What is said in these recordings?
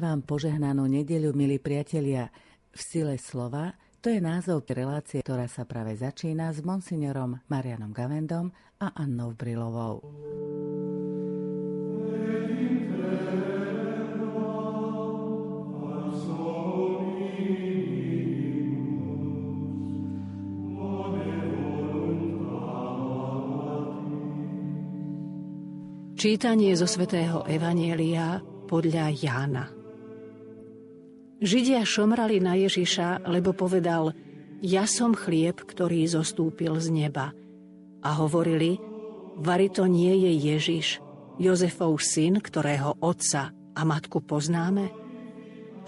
Vám požehnanú nedeľu, milí priatelia. V sile slova to je názov relácie, ktorá sa práve začína s monsignorom Marianom Gavendom a Annou Brilovou. Čítanie zo svätého Evanielia podľa Jána. Židia šomrali na Ježiša, lebo povedal, ja som chlieb, ktorý zostúpil z neba. A hovorili, vari to nie je Ježiš, Jozefov syn, ktorého otca a matku poznáme?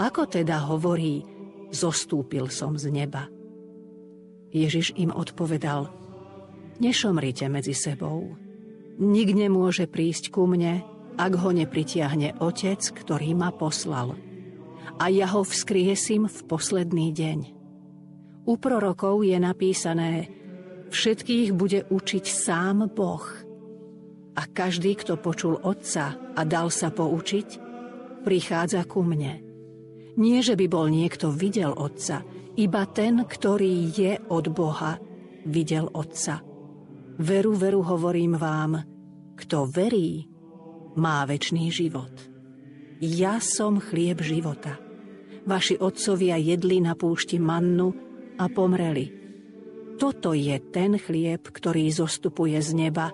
Ako teda hovorí, zostúpil som z neba? Ježiš im odpovedal, nešomrite medzi sebou. Nik nemôže prísť ku mne, ak ho nepritiahne Otec, ktorý ma poslal. A ja ho vzkriesím v posledný deň. U prorokov je napísané, všetkých bude učiť sám Boh. A každý, kto počul Otca a dal sa poučiť, prichádza ku mne. Nie, že by bol niekto videl Otca, iba ten, ktorý je od Boha, videl Otca. Veru, veru hovorím vám, kto verí, má väčší život. Ja som chlieb života. Vaši otcovia jedli na púšti mannu a pomreli. Toto je ten chlieb, ktorý zostupuje z neba,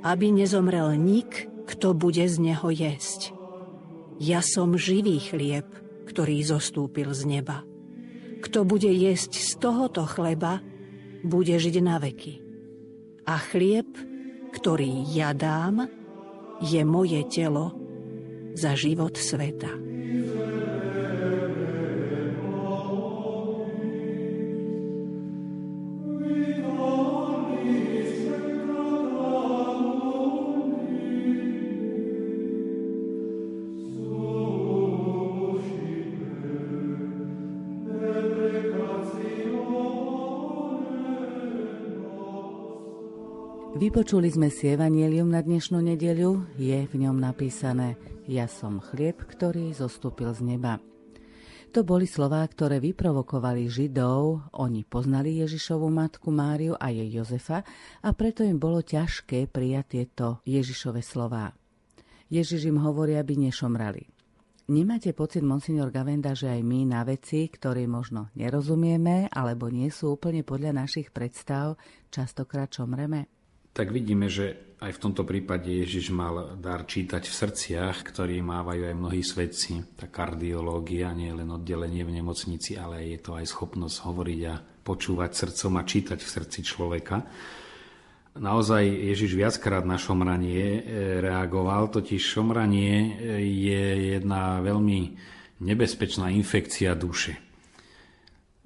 aby nezomrel nik, kto bude z neho jesť. Ja som živý chlieb, ktorý zostúpil z neba. Kto bude jesť z tohoto chleba, bude žiť na veky. A chlieb, ktorý ja dám, je moje telo za život sveta. Vypočuli sme si Evangelium na dnešnú nedeľu, je v ňom napísané Ja som chlieb, ktorý zostúpil z neba. To boli slová, ktoré vyprovokovali Židov, oni poznali Ježišovu matku Máriu a jej Jozefa a preto im bolo ťažké prijať tieto Ježišove slová. Ježiš im hovorí, aby nešomrali. Nemáte pocit, monsignor Gavenda, že aj my na veci, ktoré možno nerozumieme alebo nie sú úplne podľa našich predstav, častokrát čomreme? Tak vidíme, že aj v tomto prípade Ježiš mal dar čítať v srdciach, ktorý mávajú aj mnohí svedci. Tá kardiológia nie je len oddelenie v nemocnici, ale je to aj schopnosť hovoriť a počúvať srdcom a čítať v srdci človeka. Naozaj Ježiš viackrát na šomranie e, reagoval, totiž šomranie e, je jedna veľmi nebezpečná infekcia duše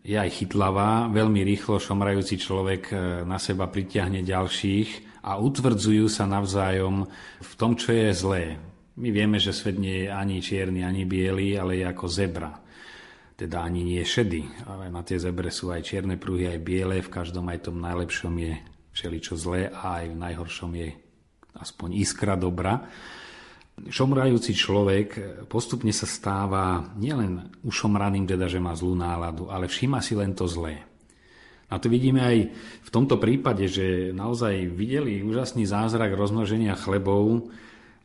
je aj chytlavá, veľmi rýchlo šomrajúci človek e, na seba pritiahne ďalších a utvrdzujú sa navzájom v tom, čo je zlé. My vieme, že svet nie je ani čierny, ani biely, ale je ako zebra. Teda ani nie šedy. Ale na tie zebre sú aj čierne pruhy, aj biele. V každom aj tom najlepšom je všeličo zlé a aj v najhoršom je aspoň iskra dobra šomrajúci človek postupne sa stáva nielen ušomraným, teda že má zlú náladu, ale všíma si len to zlé. A to vidíme aj v tomto prípade, že naozaj videli úžasný zázrak rozmnoženia chlebov.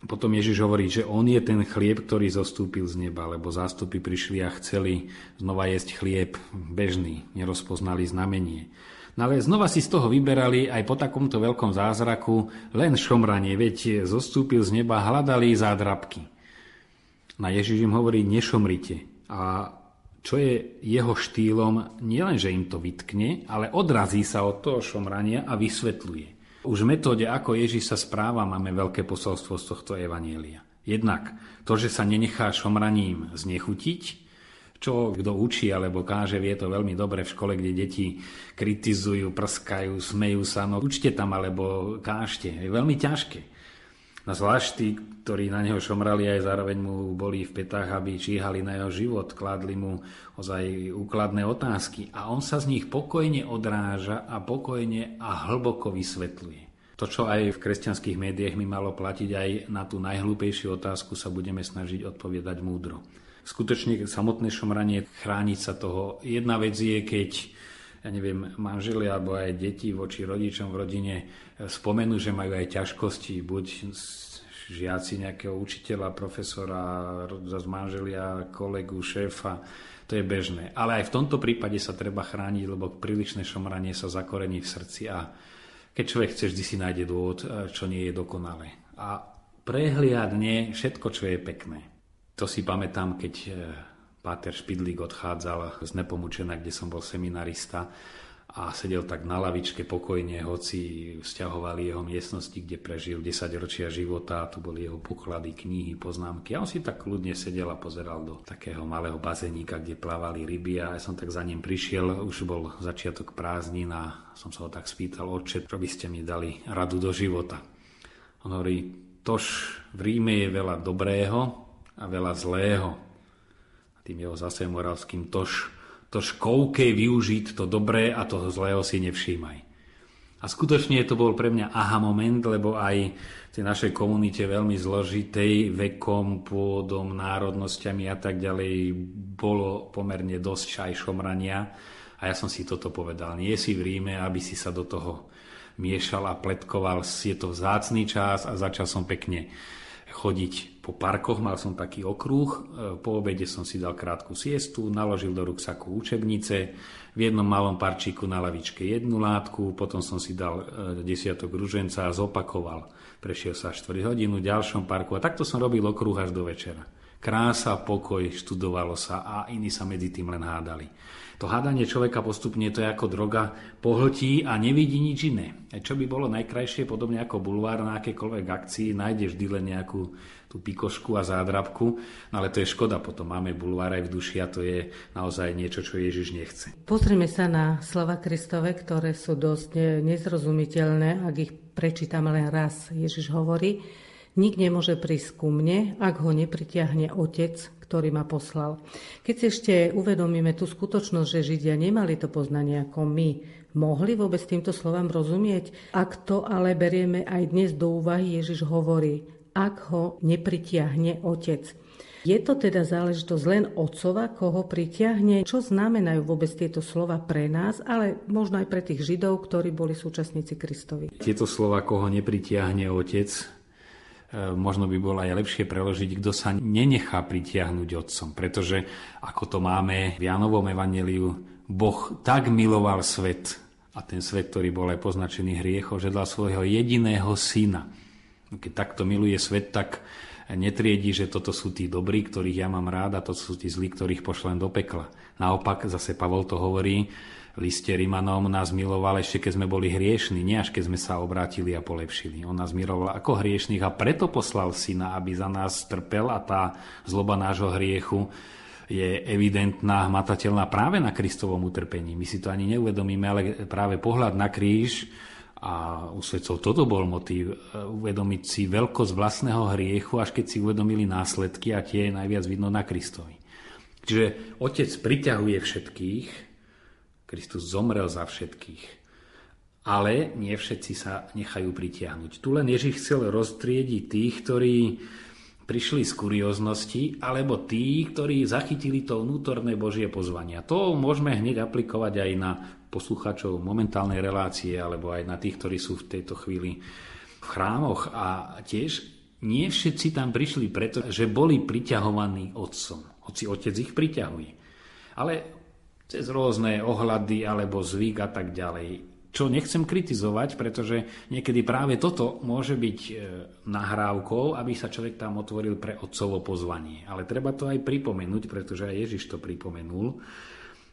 Potom Ježiš hovorí, že on je ten chlieb, ktorý zostúpil z neba, lebo zástupy prišli a chceli znova jesť chlieb bežný, nerozpoznali znamenie. No ale znova si z toho vyberali aj po takomto veľkom zázraku len šomranie, veď zostúpil z neba, hľadali zádrabky. Na Ježiš im hovorí, nešomrite. A čo je jeho štýlom, nielen, že im to vytkne, ale odrazí sa od toho šomrania a vysvetľuje. Už v metóde, ako Ježiš sa správa, máme veľké posolstvo z tohto evanielia. Jednak to, že sa nenechá šomraním znechutiť, čo kto učí alebo káže, vie to veľmi dobre v škole, kde deti kritizujú, prskajú, smejú sa, no učte tam alebo kážte. Je veľmi ťažké. No zvlášť tí, ktorí na neho šomrali aj zároveň mu boli v petách, aby číhali na jeho život, kladli mu ozaj úkladné otázky a on sa z nich pokojne odráža a pokojne a hlboko vysvetľuje. To, čo aj v kresťanských médiách mi malo platiť, aj na tú najhlúpejšiu otázku sa budeme snažiť odpovedať múdro. Skutočne samotné šomranie, chrániť sa toho. Jedna vec je, keď ja neviem, manželia alebo aj deti voči rodičom v rodine spomenú, že majú aj ťažkosti, buď žiaci nejakého učiteľa, profesora, z manželia, kolegu, šéfa, to je bežné. Ale aj v tomto prípade sa treba chrániť, lebo prílišné šomranie sa zakorení v srdci a keď človek chce, vždy si nájde dôvod, čo nie je dokonalé. A prehliadne všetko, čo je pekné. To si pamätám, keď Páter Špidlík odchádzal z Nepomučena, kde som bol seminarista a sedel tak na lavičke pokojne, hoci vzťahovali jeho miestnosti, kde prežil 10 ročia života, tu boli jeho poklady, knihy, poznámky a on si tak kľudne sedel a pozeral do takého malého bazénika, kde plávali ryby a ja som tak za ním prišiel, už bol začiatok prázdnin a som sa ho tak spýtal, oče, čo by ste mi dali radu do života. On hovorí, tož v Ríme je veľa dobrého a veľa zlého tým jeho zase moravským tož, tož koukej využiť to dobré a toho zlého si nevšímaj. A skutočne to bol pre mňa aha moment, lebo aj v tej našej komunite veľmi zložitej, vekom, pôdom, národnosťami a tak ďalej bolo pomerne dosť aj šomrania. A ja som si toto povedal. Nie si v Ríme, aby si sa do toho miešal a pletkoval. Je to vzácný čas a začal som pekne chodiť po parkoch, mal som taký okruh, e, po obede som si dal krátku siestu, naložil do ruksaku učebnice, v jednom malom parčíku na lavičke jednu látku, potom som si dal e, desiatok ruženca a zopakoval. Prešiel sa 4 hodinu v ďalšom parku a takto som robil okruh až do večera. Krása, pokoj, študovalo sa a iní sa medzi tým len hádali. To hádanie človeka postupne to je ako droga, pohltí a nevidí nič iné. A čo by bolo najkrajšie, podobne ako bulvár na akékoľvek akcii, nájdeš vždy len nejakú tú pikošku a zádrabku, no ale to je škoda, potom máme bulvár aj v duši a to je naozaj niečo, čo Ježiš nechce. Pozrime sa na slova Kristove, ktoré sú dosť nezrozumiteľné, ak ich prečítame len raz. Ježiš hovorí, Nik nemôže prísť ku mne, ak ho nepritiahne Otec, ktorý ma poslal. Keď si ešte uvedomíme tú skutočnosť, že Židia nemali to poznanie ako my, mohli vôbec týmto slovám rozumieť? Ak to ale berieme aj dnes do úvahy, Ježiš hovorí, ak ho nepritiahne Otec. Je to teda záležitosť len otcova, koho pritiahne? Čo znamenajú vôbec tieto slova pre nás, ale možno aj pre tých Židov, ktorí boli súčasníci Kristovi? Tieto slova, koho nepritiahne otec, možno by bolo aj lepšie preložiť, kto sa nenechá pritiahnuť otcom. Pretože, ako to máme v Janovom evaneliu, Boh tak miloval svet, a ten svet, ktorý bol aj poznačený hriechom, že dal svojho jediného syna. Keď takto miluje svet, tak netriedi, že toto sú tí dobrí, ktorých ja mám rád a to sú tí zlí, ktorých pošlem do pekla. Naopak, zase Pavol to hovorí, liste Rimanom nás miloval ešte keď sme boli hriešni, nie až keď sme sa obrátili a polepšili. On nás miloval ako hriešných a preto poslal syna, aby za nás trpel a tá zloba nášho hriechu je evidentná, hmatateľná práve na Kristovom utrpení. My si to ani neuvedomíme, ale práve pohľad na kríž a u svetcov toto bol motív, e, uvedomiť si veľkosť vlastného hriechu, až keď si uvedomili následky a tie je najviac vidno na Kristovi. Čiže Otec priťahuje všetkých, Kristus zomrel za všetkých. Ale nie všetci sa nechajú pritiahnuť. Tu len Ježiš chcel roztriediť tých, ktorí prišli z kurióznosti, alebo tí, ktorí zachytili to vnútorné Božie pozvania. To môžeme hneď aplikovať aj na poslucháčov momentálnej relácie, alebo aj na tých, ktorí sú v tejto chvíli v chrámoch. A tiež nie všetci tam prišli preto, že boli priťahovaní otcom, hoci otec ich priťahuje. Ale cez rôzne ohľady alebo zvyk a tak ďalej. čo nechcem kritizovať, pretože niekedy práve toto môže byť e, nahrávkou, aby sa človek tam otvoril pre otcovo pozvanie. Ale treba to aj pripomenúť, pretože aj Ježiš to pripomenul,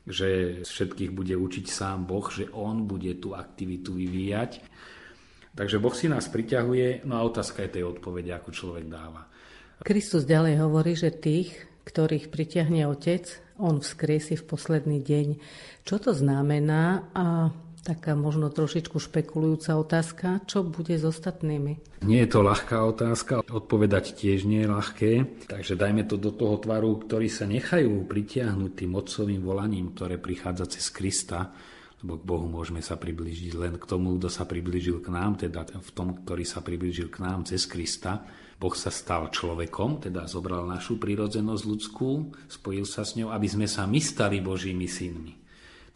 že všetkých bude učiť sám Boh, že On bude tú aktivitu vyvíjať. Takže Boh si nás priťahuje, no a otázka je tej odpovede, ako človek dáva. Kristus ďalej hovorí, že tých, ktorých pritiahne Otec, On vzkriesi v posledný deň. Čo to znamená a Taká možno trošičku špekulujúca otázka, čo bude s ostatnými? Nie je to ľahká otázka, odpovedať tiež nie je ľahké, takže dajme to do toho tvaru, ktorí sa nechajú pritiahnuť tým otcovým volaním, ktoré prichádza cez Krista, lebo k Bohu môžeme sa priblížiť len k tomu, kto sa priblížil k nám, teda v tom, ktorý sa priblížil k nám cez Krista. Boh sa stal človekom, teda zobral našu prírodzenosť ľudskú, spojil sa s ňou, aby sme sa my stali Božími synmi.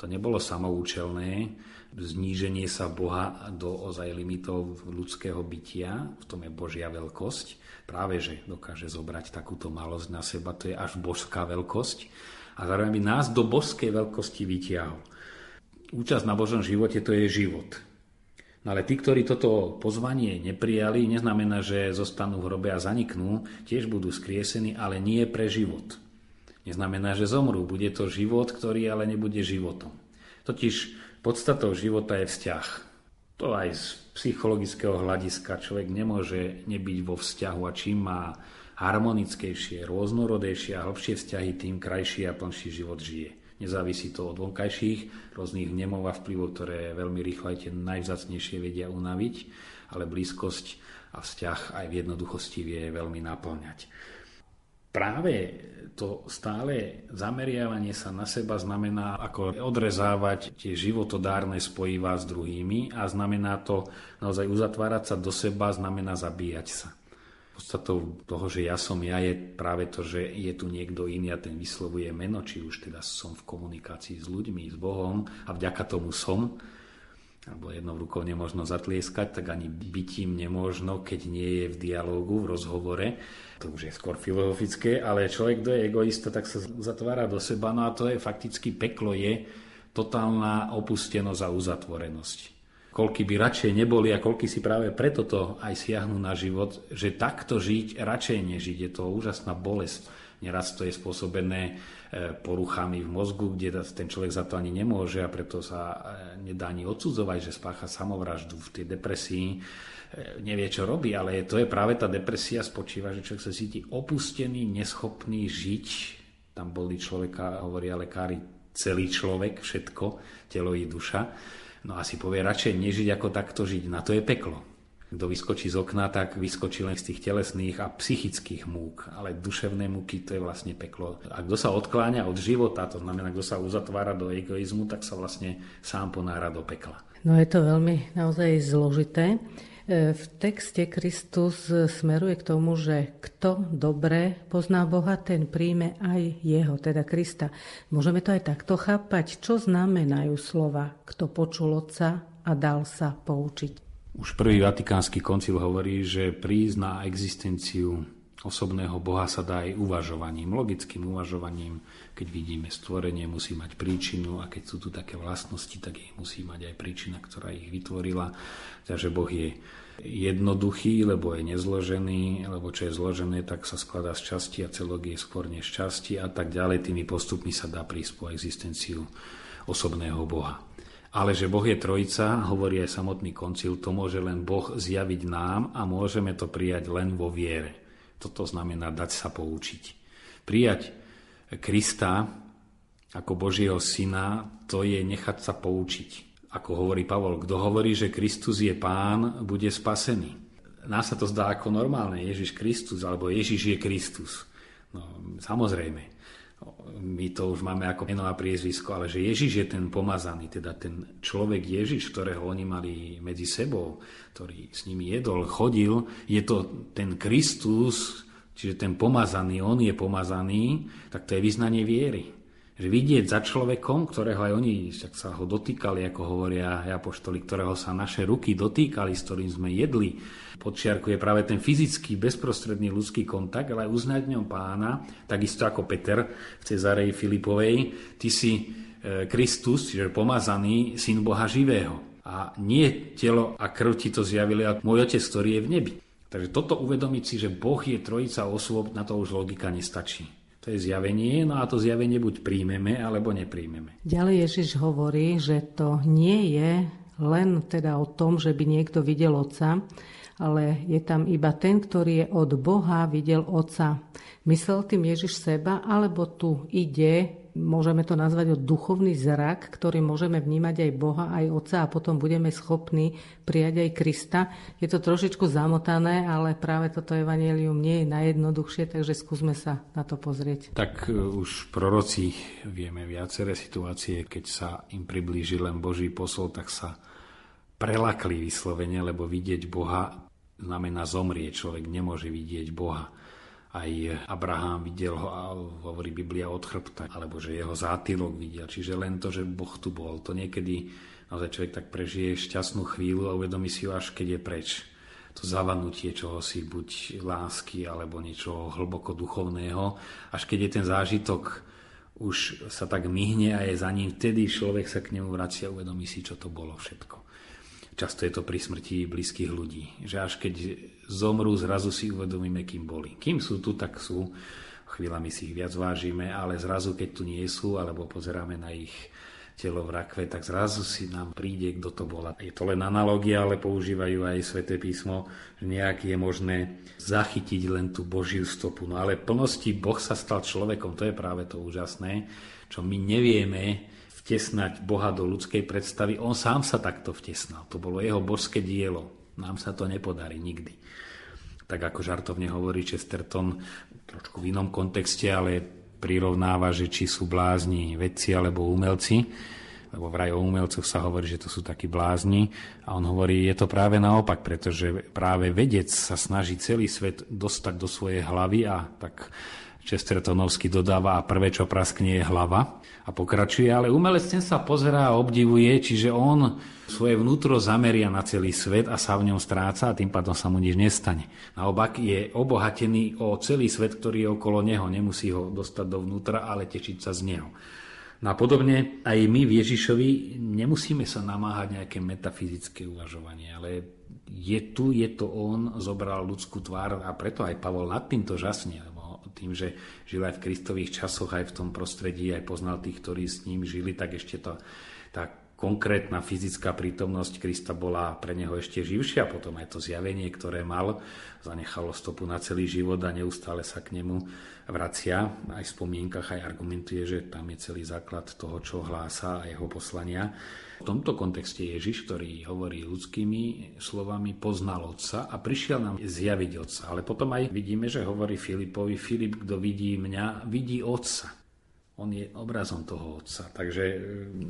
To nebolo samoučelné, zníženie sa Boha do ozaj limitov ľudského bytia, v tom je Božia veľkosť. Práve, že dokáže zobrať takúto malosť na seba, to je až božská veľkosť. A zároveň by nás do božskej veľkosti vytiahol. Účasť na Božom živote to je život. No ale tí, ktorí toto pozvanie neprijali, neznamená, že zostanú v hrobe a zaniknú, tiež budú skriesení, ale nie pre život. Neznamená, že zomrú. Bude to život, ktorý ale nebude životom. Totiž Podstatou života je vzťah. To aj z psychologického hľadiska človek nemôže nebyť vo vzťahu a čím má harmonickejšie, rôznorodejšie a hlbšie vzťahy, tým krajší a plnší život žije. Nezávisí to od vonkajších rôznych vnemov a vplyvov, ktoré veľmi rýchlo aj tie najvzácnejšie vedia unaviť, ale blízkosť a vzťah aj v jednoduchosti vie veľmi naplňať práve to stále zameriavanie sa na seba znamená ako odrezávať tie životodárne spojivá s druhými a znamená to naozaj uzatvárať sa do seba, znamená zabíjať sa. Podstatou toho, že ja som ja, je práve to, že je tu niekto iný a ten vyslovuje meno, či už teda som v komunikácii s ľuďmi, s Bohom a vďaka tomu som, alebo jednou rukou nemôžno zatlieskať, tak ani bytím nemôžno, keď nie je v dialógu, v rozhovore to už je skôr filozofické, ale človek, kto je egoista, tak sa zatvára do seba, no a to je fakticky peklo, je totálna opustenosť a uzatvorenosť. Koľky by radšej neboli a koľky si práve preto to aj siahnu na život, že takto žiť radšej nežiť. Je to úžasná bolesť. Neraz to je spôsobené e, poruchami v mozgu, kde ten človek za to ani nemôže a preto sa e, nedá ani odsudzovať, že spácha samovraždu v tej depresii E, nevie, čo robí, ale to je práve tá depresia spočíva, že človek sa cíti opustený, neschopný žiť. Tam boli človeka, hovoria lekári, celý človek, všetko, telo i duša. No a si povie, radšej nežiť ako takto žiť. Na to je peklo. Kto vyskočí z okna, tak vyskočí len z tých telesných a psychických múk, ale duševné múky to je vlastne peklo. A kto sa odkláňa od života, to znamená, kto sa uzatvára do egoizmu, tak sa vlastne sám ponára do pekla. No je to veľmi naozaj zložité. V texte Kristus smeruje k tomu, že kto dobre pozná Boha, ten príjme aj jeho, teda Krista. Môžeme to aj takto chápať, čo znamenajú slova, kto počul Otca a dal sa poučiť. Už prvý vatikánsky koncil hovorí, že prísť na existenciu osobného Boha sa dá aj uvažovaním, logickým uvažovaním. Keď vidíme stvorenie, musí mať príčinu a keď sú tu také vlastnosti, tak ich musí mať aj príčina, ktorá ich vytvorila. Takže Boh je jednoduchý, lebo je nezložený, lebo čo je zložené, tak sa skladá z časti a celok je skôr než časti a tak ďalej. Tými postupmi sa dá prísť po existenciu osobného Boha. Ale že Boh je trojica, hovorí aj samotný koncil, to môže len Boh zjaviť nám a môžeme to prijať len vo viere. Toto znamená dať sa poučiť. Prijať Krista ako Božieho syna, to je nechať sa poučiť. Ako hovorí Pavol, kto hovorí, že Kristus je pán, bude spasený. Nás sa to zdá ako normálne, Ježiš Kristus, alebo Ježiš je Kristus. No, samozrejme, my to už máme ako meno a priezvisko, ale že Ježiš je ten pomazaný, teda ten človek Ježiš, ktorého oni mali medzi sebou, ktorý s nimi jedol, chodil, je to ten Kristus, čiže ten pomazaný, on je pomazaný, tak to je vyznanie viery že vidieť za človekom, ktorého aj oni však sa ho dotýkali, ako hovoria apoštoli, ktorého sa naše ruky dotýkali, s ktorým sme jedli, podčiarkuje práve ten fyzický, bezprostredný ľudský kontakt, ale aj uznať ňom pána, takisto ako Peter v Cezareji Filipovej, ty si e, Kristus, čiže pomazaný syn Boha živého. A nie telo a krv ti to zjavili, ale môj otec, ktorý je v nebi. Takže toto uvedomiť si, že Boh je trojica osôb, na to už logika nestačí. To je zjavenie, no a to zjavenie buď príjmeme, alebo nepríjmeme. Ďalej Ježiš hovorí, že to nie je len teda o tom, že by niekto videl Otca, ale je tam iba ten, ktorý je od Boha, videl Otca. Myslel tým Ježiš seba, alebo tu ide, môžeme to nazvať o duchovný zrak, ktorý môžeme vnímať aj Boha, aj Otca a potom budeme schopní prijať aj Krista. Je to trošičku zamotané, ale práve toto evanelium nie je najjednoduchšie, takže skúsme sa na to pozrieť. Tak e, už proroci vieme viaceré situácie, keď sa im priblíži len Boží posol, tak sa prelakli vyslovene, lebo vidieť Boha znamená zomrieť. Človek nemôže vidieť Boha. Aj Abraham videl ho a hovorí Biblia od chrbta, alebo že jeho zátylok videl. Čiže len to, že Boh tu bol. To niekedy naozaj človek tak prežije šťastnú chvíľu a uvedomí si ho až keď je preč. To zavanutie čohosi, buď lásky, alebo niečoho hlboko duchovného. Až keď je ten zážitok už sa tak myhne a je za ním, vtedy človek sa k nemu vracia a uvedomí si, čo to bolo všetko. Často je to pri smrti blízkych ľudí, že až keď zomrú, zrazu si uvedomíme, kým boli. Kým sú tu, tak sú, chvíľami si ich viac vážime, ale zrazu, keď tu nie sú, alebo pozeráme na ich telo v rakve, tak zrazu si nám príde, kto to bola. Je to len analogia, ale používajú aj sväté písmo, že nejak je možné zachytiť len tú Božiu stopu. No ale plnosti Boh sa stal človekom, to je práve to úžasné, čo my nevieme vtesnať Boha do ľudskej predstavy. On sám sa takto vtesnal. To bolo jeho božské dielo. Nám sa to nepodarí nikdy. Tak ako žartovne hovorí Chesterton, trošku v inom kontexte, ale prirovnáva, že či sú blázni vedci alebo umelci, lebo vraj o umelcoch sa hovorí, že to sú takí blázni. A on hovorí, je to práve naopak, pretože práve vedec sa snaží celý svet dostať do svojej hlavy a tak Čestretonovský dodáva a prvé, čo praskne, je hlava a pokračuje, ale umelec ten sa pozerá a obdivuje, čiže on svoje vnútro zameria na celý svet a sa v ňom stráca a tým pádom sa mu nič nestane. Naopak je obohatený o celý svet, ktorý je okolo neho. Nemusí ho dostať dovnútra, ale tešiť sa z neho. No a podobne aj my v Ježišovi nemusíme sa namáhať nejaké metafyzické uvažovanie, ale je tu, je to on, zobral ľudskú tvár a preto aj Pavol nad týmto žasne, tým, že žil aj v kristových časoch, aj v tom prostredí, aj poznal tých, ktorí s ním žili, tak ešte to, tá konkrétna fyzická prítomnosť Krista bola pre neho ešte živšia. Potom aj to zjavenie, ktoré mal, zanechalo stopu na celý život a neustále sa k nemu vracia. Aj v spomienkach aj argumentuje, že tam je celý základ toho, čo hlása a jeho poslania. V tomto kontexte Ježiš, ktorý hovorí ľudskými slovami, poznal Otca a prišiel nám zjaviť Otca. Ale potom aj vidíme, že hovorí Filipovi, Filip, kto vidí mňa, vidí Otca. On je obrazom toho Otca. Takže e,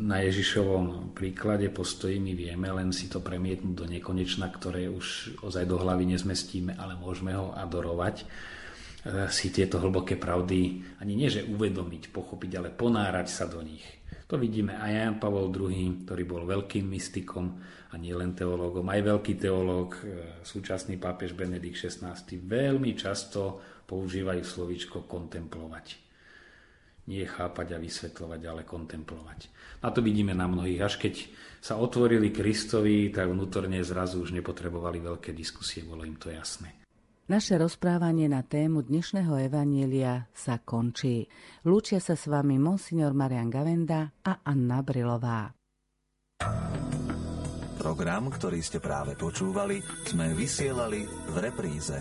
na Ježišovom príklade postoji my vieme len si to premietnúť do nekonečna, ktoré už ozaj do hlavy nezmestíme, ale môžeme ho adorovať e, si tieto hlboké pravdy ani nie, že uvedomiť, pochopiť, ale ponárať sa do nich. To vidíme aj Jan Pavol II, ktorý bol veľkým mystikom a nie len teológom, aj veľký teológ, e, súčasný pápež Benedikt XVI, veľmi často používajú slovíčko kontemplovať. Nie chápať a vysvetľovať, ale kontemplovať. A to vidíme na mnohých. Až keď sa otvorili Kristovi, tak vnútorne zrazu už nepotrebovali veľké diskusie, bolo im to jasné. Naše rozprávanie na tému dnešného evanielia sa končí. Lúčia sa s vami monsignor Marian Gavenda a Anna Brilová. Program, ktorý ste práve počúvali, sme vysielali v repríze.